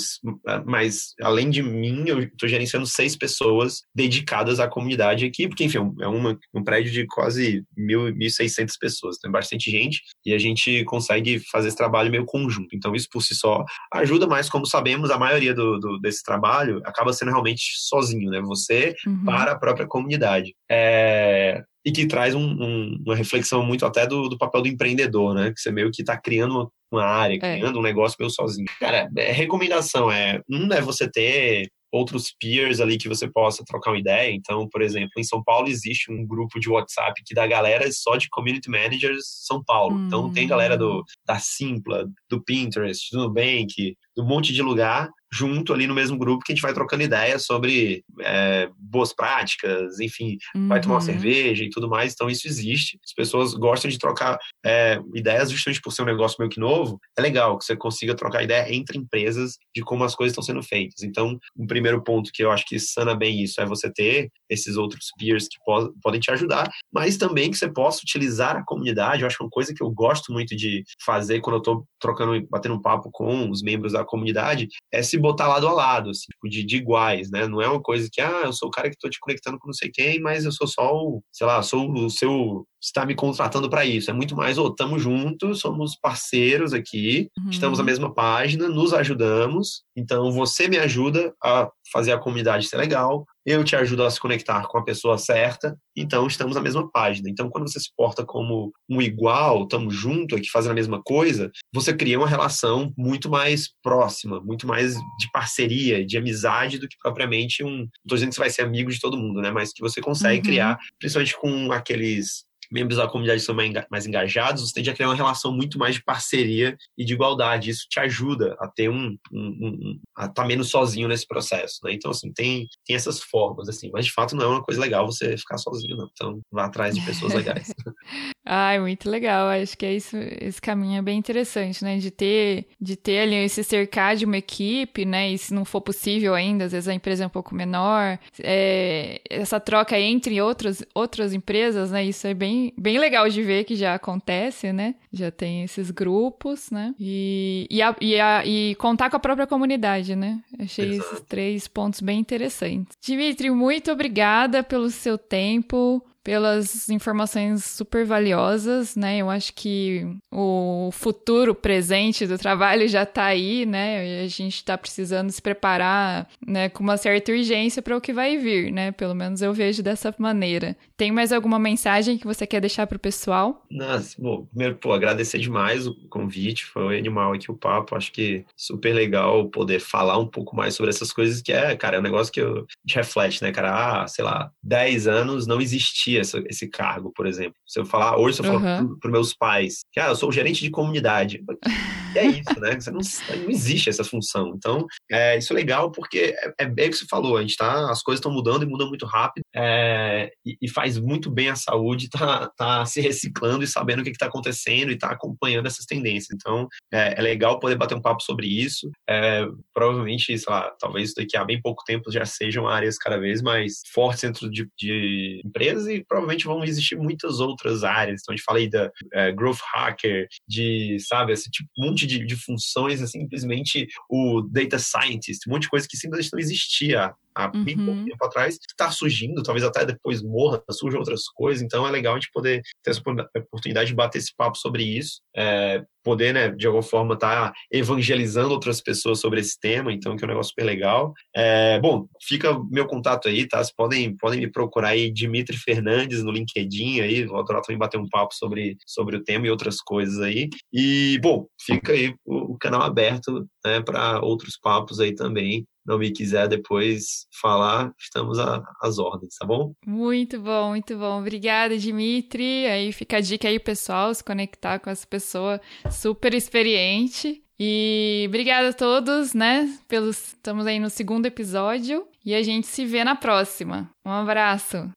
mas além de mim, eu estou gerenciando seis pessoas dedicadas à comunidade aqui, porque, enfim, é uma, um prédio de quase 1.600 pessoas, tem bastante gente, e a gente consegue fazer esse trabalho meio conjunto. Então, isso por si só ajuda, mas como sabemos, a maioria do, do desse trabalho acaba sendo realmente sozinho, né? Você uhum. para a própria comunidade. É, e que traz um, um, uma reflexão muito até do, do, papel do empreendedor, né? Que você meio que está criando uma, uma área, é. criando um negócio meio sozinho. Cara, é, recomendação é, um é você ter outros peers ali que você possa trocar uma ideia. Então, por exemplo, em São Paulo existe um grupo de WhatsApp que dá galera só de community managers São Paulo. Hum. Então tem galera do da Simpla, do Pinterest, do Nubank, do monte de lugar junto ali no mesmo grupo que a gente vai trocando ideias sobre é, boas práticas, enfim, uhum. vai tomar uma uhum. cerveja e tudo mais. Então, isso existe. As pessoas gostam de trocar é, ideias justamente por ser um negócio meio que novo. É legal que você consiga trocar ideia entre empresas de como as coisas estão sendo feitas. Então, um primeiro ponto que eu acho que sana bem isso é você ter esses outros peers que po podem te ajudar, mas também que você possa utilizar a comunidade. Eu acho que uma coisa que eu gosto muito de fazer quando eu estou trocando, batendo um papo com os membros da comunidade é se botar lado a lado, assim, tipo, de, de, iguais, né? Não é uma coisa que, ah, eu sou o cara que estou te conectando com não sei quem, mas eu sou só o, sei lá, sou o seu está me contratando para isso. É muito mais, ô, oh, estamos juntos, somos parceiros aqui, uhum. estamos na mesma página, nos ajudamos. Então, você me ajuda a fazer a comunidade ser legal, eu te ajudo a se conectar com a pessoa certa, então estamos na mesma página. Então, quando você se porta como um igual, estamos juntos aqui fazendo a mesma coisa, você cria uma relação muito mais próxima, muito mais de parceria, de amizade do que propriamente um. Não estou dizendo que você vai ser amigo de todo mundo, né? Mas que você consegue uhum. criar, principalmente com aqueles membros da comunidade são mais engajados, você tende a criar uma relação muito mais de parceria e de igualdade. Isso te ajuda a ter um, um, um a estar tá menos sozinho nesse processo, né? Então, assim, tem, tem essas formas, assim, mas de fato não é uma coisa legal você ficar sozinho, não. Então, vá atrás de pessoas legais. Ai, muito legal. Acho que é isso, esse caminho é bem interessante, né? De ter, de ter ali esse cercar de uma equipe, né? E se não for possível ainda, às vezes a empresa é um pouco menor, é, essa troca entre outros, outras empresas, né? Isso é bem bem, legal de ver que já acontece, né? Já tem esses grupos, né? E, e, a, e, a, e contar com a própria comunidade, né? Achei Exato. esses três pontos bem interessantes. Dimitri, muito obrigada pelo seu tempo pelas informações super valiosas, né? Eu acho que o futuro presente do trabalho já está aí, né? E a gente está precisando se preparar, né, com uma certa urgência para o que vai vir, né? Pelo menos eu vejo dessa maneira. Tem mais alguma mensagem que você quer deixar para o pessoal? Nossa, bom, primeiro, pô, agradecer demais o convite, foi animal aqui o papo, acho que super legal poder falar um pouco mais sobre essas coisas que é, cara, é um negócio que eu, a gente reflete, né, cara? Ah, sei lá, 10 anos não existia essa, esse cargo, por exemplo. Se eu falar, hoje, se eu falar uhum. para meus pais que ah, eu sou gerente de comunidade, é isso, né? Não, não existe essa função. Então, é, isso é legal porque é, é bem o que você falou, a gente tá, as coisas estão mudando e mudam muito rápido. É, e, e, faz muito bem à saúde, tá, tá se reciclando e sabendo o que está acontecendo e tá acompanhando essas tendências. Então, é, é, legal poder bater um papo sobre isso. É, provavelmente, sei lá, talvez daqui a bem pouco tempo já sejam áreas cada vez mais fortes dentro de, de empresas e provavelmente vão existir muitas outras áreas. Então, a gente fala aí da é, growth hacker, de, sabe, esse tipo, um monte de, de funções, é simplesmente o data scientist, um monte de coisa que simplesmente não existia há uhum. bem pouco tempo atrás, está surgindo, talvez até depois morra, surjam outras coisas, então é legal a gente poder ter essa oportunidade de bater esse papo sobre isso, é, poder, né, de alguma forma estar tá evangelizando outras pessoas sobre esse tema, então que é um negócio super legal. É, bom, fica meu contato aí, tá? Vocês podem, podem me procurar aí, Dimitri Fernandes, no LinkedIn aí, vou adorar também bater um papo sobre, sobre o tema e outras coisas aí. E, bom, fica aí o, o canal aberto, né, para outros papos aí também, não me quiser depois falar, estamos às ordens, tá bom? Muito bom, muito bom. Obrigada, Dimitri. Aí fica a dica aí, pessoal, se conectar com essa pessoa super experiente. E obrigada a todos, né? Pelos... Estamos aí no segundo episódio e a gente se vê na próxima. Um abraço.